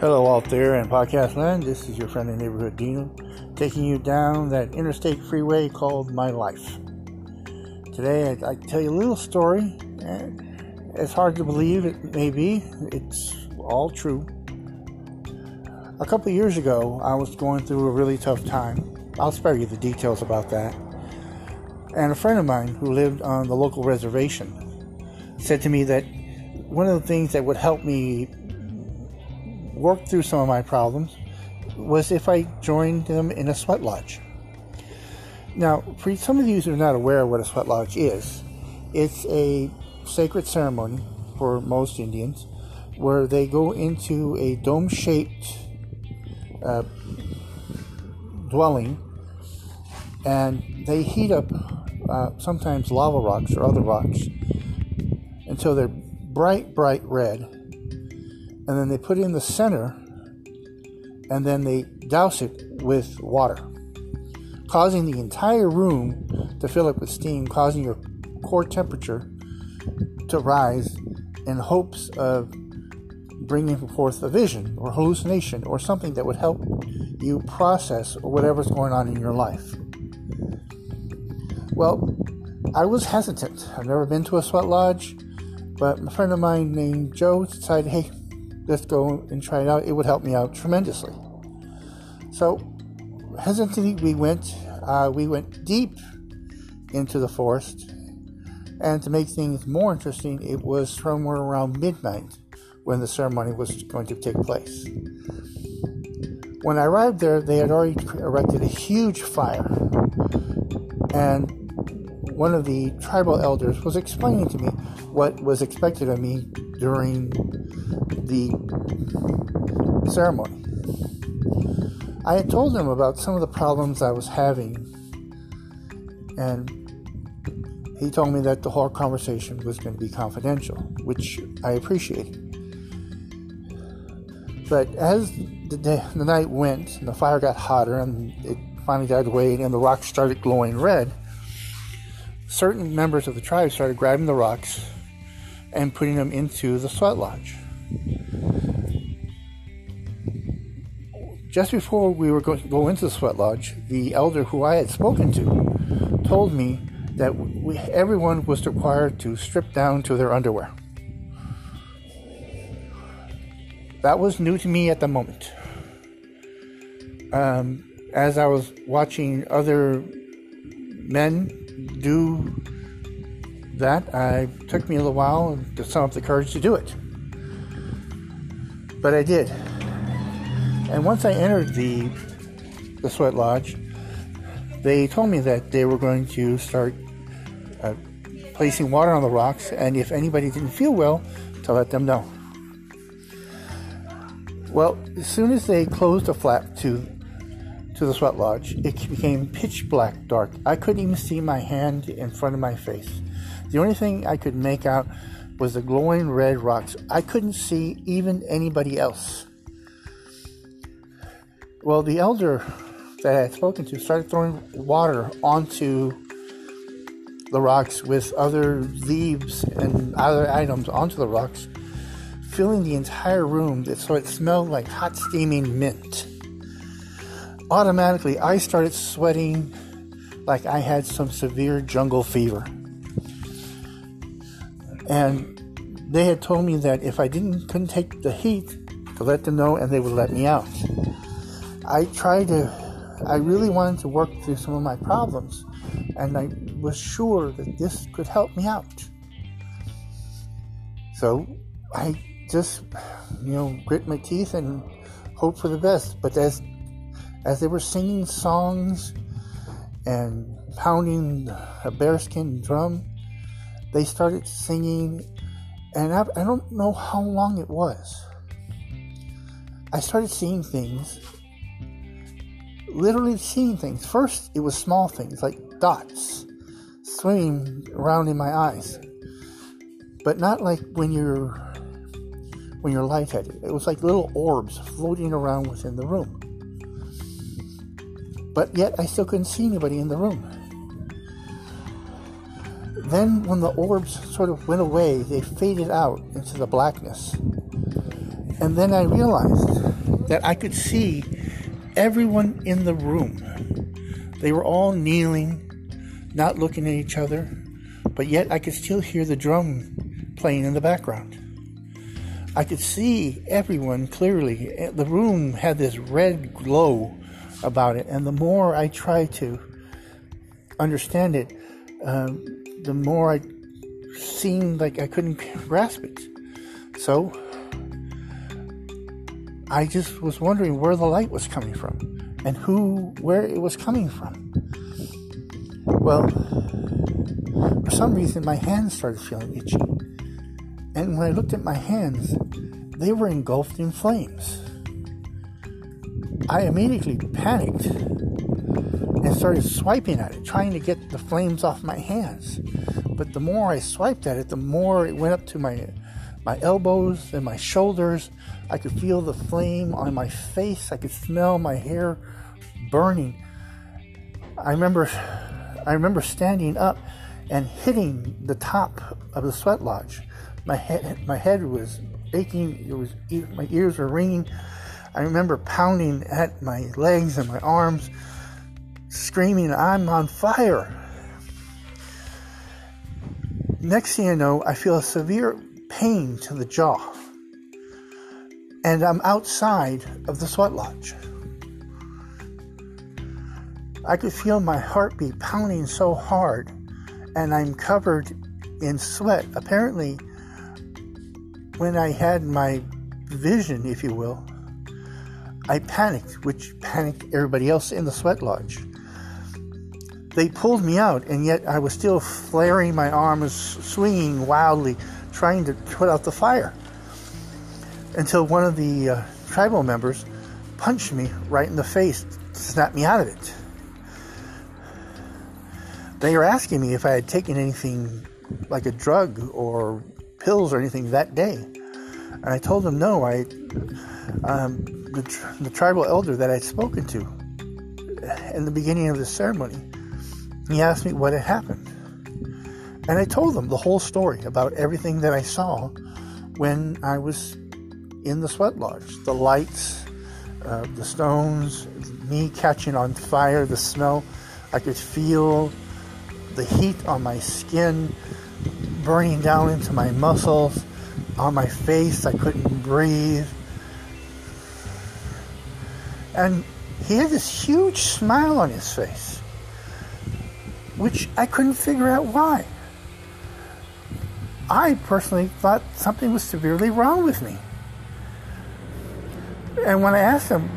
Hello, out there in podcast land. This is your friendly neighborhood Dino, taking you down that interstate freeway called my life. Today, I'd like to tell you a little story. Eh, it's hard to believe it may be. It's all true. A couple years ago, I was going through a really tough time. I'll spare you the details about that. And a friend of mine who lived on the local reservation said to me that one of the things that would help me work through some of my problems was if I joined them in a sweat lodge. Now, for some of you who are not aware what a sweat lodge is, it's a sacred ceremony for most Indians where they go into a dome shaped uh, dwelling and they heat up uh, sometimes lava rocks or other rocks until they're bright, bright red and then they put it in the center and then they douse it with water, causing the entire room to fill up with steam, causing your core temperature to rise in hopes of bringing forth a vision or hallucination or something that would help you process whatever's going on in your life. Well, I was hesitant. I've never been to a sweat lodge, but a friend of mine named Joe decided, hey, let's go and try it out. It would help me out tremendously. So, hesitantly, we went. Uh, we went deep into the forest, and to make things more interesting, it was somewhere around midnight when the ceremony was going to take place. When I arrived there, they had already erected a huge fire, and one of the tribal elders was explaining to me what was expected of me during the ceremony. I had told him about some of the problems I was having, and he told me that the whole conversation was going to be confidential, which I appreciated. But as the, day, the night went and the fire got hotter and it finally died away and the rocks started glowing red, certain members of the tribe started grabbing the rocks and putting them into the sweat lodge. Just before we were going to go into the sweat lodge, the elder who I had spoken to told me that we, everyone was required to strip down to their underwear. That was new to me at the moment. Um, as I was watching other men do that, I took me a little while to sum up the courage to do it. But I did. And once I entered the the sweat lodge, they told me that they were going to start uh, placing water on the rocks, and if anybody didn't feel well, to let them know. Well, as soon as they closed the flap to to the sweat lodge, it became pitch black dark. I couldn't even see my hand in front of my face. The only thing I could make out was the glowing red rocks. I couldn't see even anybody else. Well, the elder that I had spoken to started throwing water onto the rocks with other leaves and other items onto the rocks, filling the entire room so it smelled like hot steaming mint. Automatically, I started sweating like I had some severe jungle fever. And they had told me that if I didn't couldn't take the heat, to let them know and they would let me out. I tried to I really wanted to work through some of my problems and I was sure that this could help me out. So I just you know grit my teeth and hope for the best. But as as they were singing songs and pounding a bearskin drum, they started singing, and I, I don't know how long it was. I started seeing things, literally seeing things. First, it was small things like dots swimming around in my eyes, but not like when you're when you're lightheaded. It was like little orbs floating around within the room. But yet, I still couldn't see anybody in the room. Then, when the orbs sort of went away, they faded out into the blackness. And then I realized that I could see everyone in the room. They were all kneeling, not looking at each other, but yet I could still hear the drum playing in the background. I could see everyone clearly. The room had this red glow about it, and the more I tried to understand it, um, the more I seemed like I couldn't grasp it. So I just was wondering where the light was coming from and who, where it was coming from. Well, for some reason, my hands started feeling itchy. And when I looked at my hands, they were engulfed in flames. I immediately panicked and started swiping at it, trying to get the flames off my hands. But the more I swiped at it, the more it went up to my my elbows and my shoulders. I could feel the flame on my face. I could smell my hair burning. I remember I remember standing up and hitting the top of the sweat lodge. My head my head was aching. It was my ears were ringing. I remember pounding at my legs and my arms screaming, I'm on fire. Next thing I know, I feel a severe pain to the jaw. And I'm outside of the sweat lodge. I could feel my heartbeat pounding so hard, and I'm covered in sweat. Apparently, when I had my vision, if you will, I panicked, which panicked everybody else in the sweat lodge. They pulled me out, and yet I was still flaring my arms, swinging wildly, trying to put out the fire. Until one of the uh, tribal members punched me right in the face to snap me out of it. They were asking me if I had taken anything like a drug or pills or anything that day. And I told them no. I, um, the, the tribal elder that I'd spoken to in the beginning of the ceremony he asked me what had happened. And I told them the whole story about everything that I saw when I was in the sweat lodge the lights, uh, the stones, me catching on fire, the smell. I could feel the heat on my skin burning down into my muscles, on my face. I couldn't breathe. And he had this huge smile on his face which I couldn't figure out why. I personally thought something was severely wrong with me. And when I asked him,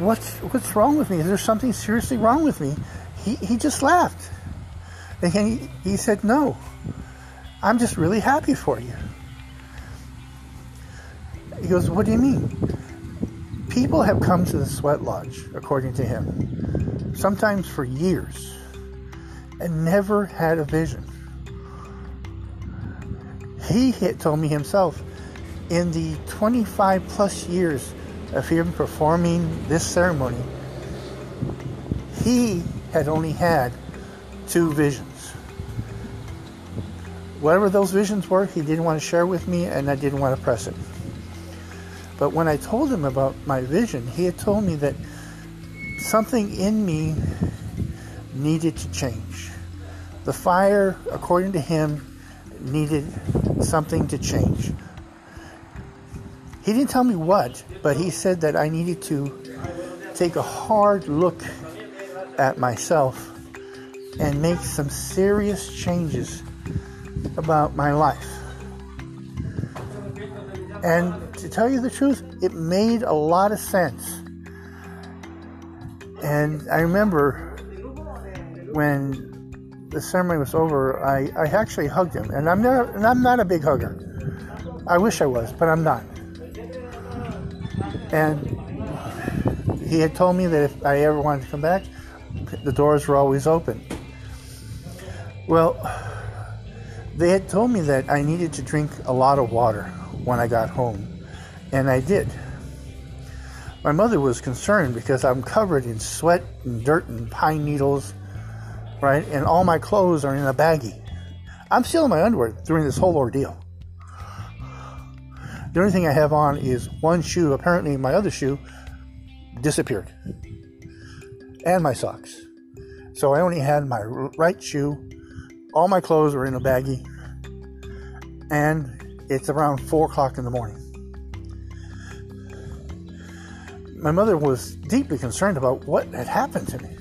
what's, what's wrong with me? Is there something seriously wrong with me? He, he just laughed. And he, he said, No, I'm just really happy for you. He goes, What do you mean? People have come to the sweat lodge, according to him, sometimes for years and never had a vision. He had told me himself in the 25 plus years of him performing this ceremony, he had only had two visions. Whatever those visions were, he didn't want to share with me, and I didn't want to press it. But when I told him about my vision, he had told me that something in me needed to change. The fire, according to him, needed something to change. He didn't tell me what, but he said that I needed to take a hard look at myself and make some serious changes about my life. And to tell you the truth, it made a lot of sense. And I remember when the ceremony was over, I, I actually hugged him, and I'm not and I'm not a big hugger. I wish I was, but I'm not. And he had told me that if I ever wanted to come back, the doors were always open. Well, they had told me that I needed to drink a lot of water when I got home, and I did. My mother was concerned because I'm covered in sweat and dirt and pine needles right? And all my clothes are in a baggie. I'm still in my underwear during this whole ordeal. The only thing I have on is one shoe. Apparently, my other shoe disappeared, and my socks. So I only had my right shoe. All my clothes were in a baggie, and it's around four o'clock in the morning. My mother was deeply concerned about what had happened to me.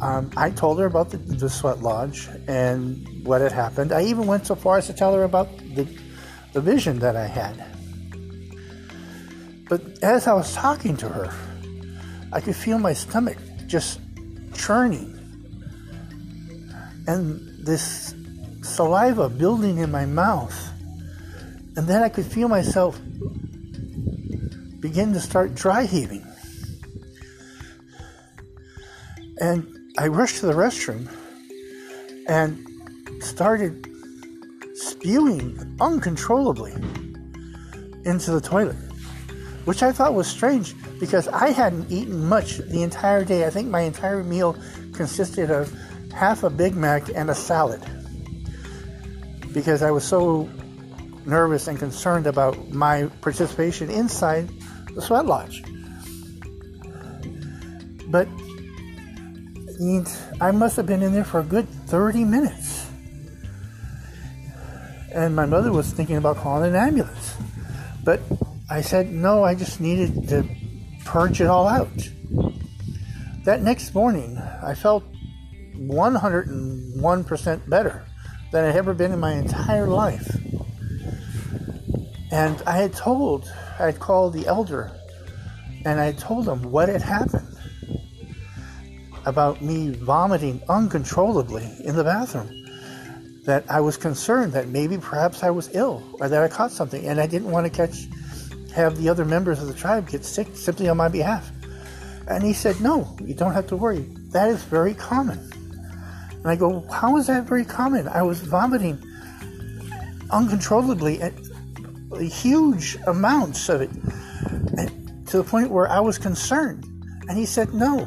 Um, I told her about the, the sweat lodge and what had happened. I even went so far as to tell her about the, the vision that I had. But as I was talking to her, I could feel my stomach just churning and this saliva building in my mouth. And then I could feel myself begin to start dry heaving. And I rushed to the restroom and started spewing uncontrollably into the toilet, which I thought was strange because I hadn't eaten much the entire day. I think my entire meal consisted of half a Big Mac and a salad because I was so nervous and concerned about my participation inside the sweat lodge. But I must have been in there for a good 30 minutes. And my mother was thinking about calling an ambulance. But I said, no, I just needed to purge it all out. That next morning, I felt 101% better than I'd ever been in my entire life. And I had told, I had called the elder and I told him what had happened about me vomiting uncontrollably in the bathroom. That I was concerned that maybe perhaps I was ill or that I caught something and I didn't want to catch have the other members of the tribe get sick simply on my behalf. And he said, No, you don't have to worry. That is very common. And I go, How is that very common? I was vomiting uncontrollably at huge amounts of it to the point where I was concerned. And he said, No,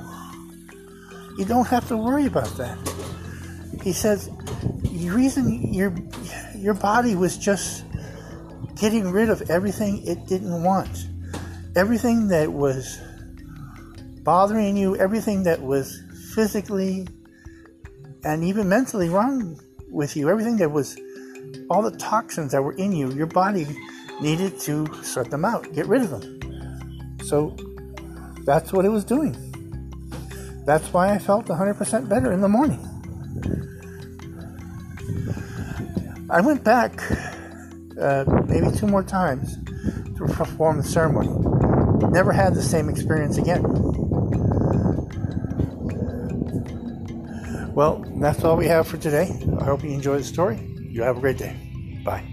you don't have to worry about that. He says, the reason your, your body was just getting rid of everything it didn't want. Everything that was bothering you, everything that was physically and even mentally wrong with you, everything that was all the toxins that were in you, your body needed to sort them out, get rid of them. So that's what it was doing. That's why I felt 100% better in the morning. I went back uh, maybe two more times to perform the ceremony. Never had the same experience again. Well, that's all we have for today. I hope you enjoyed the story. You have a great day. Bye.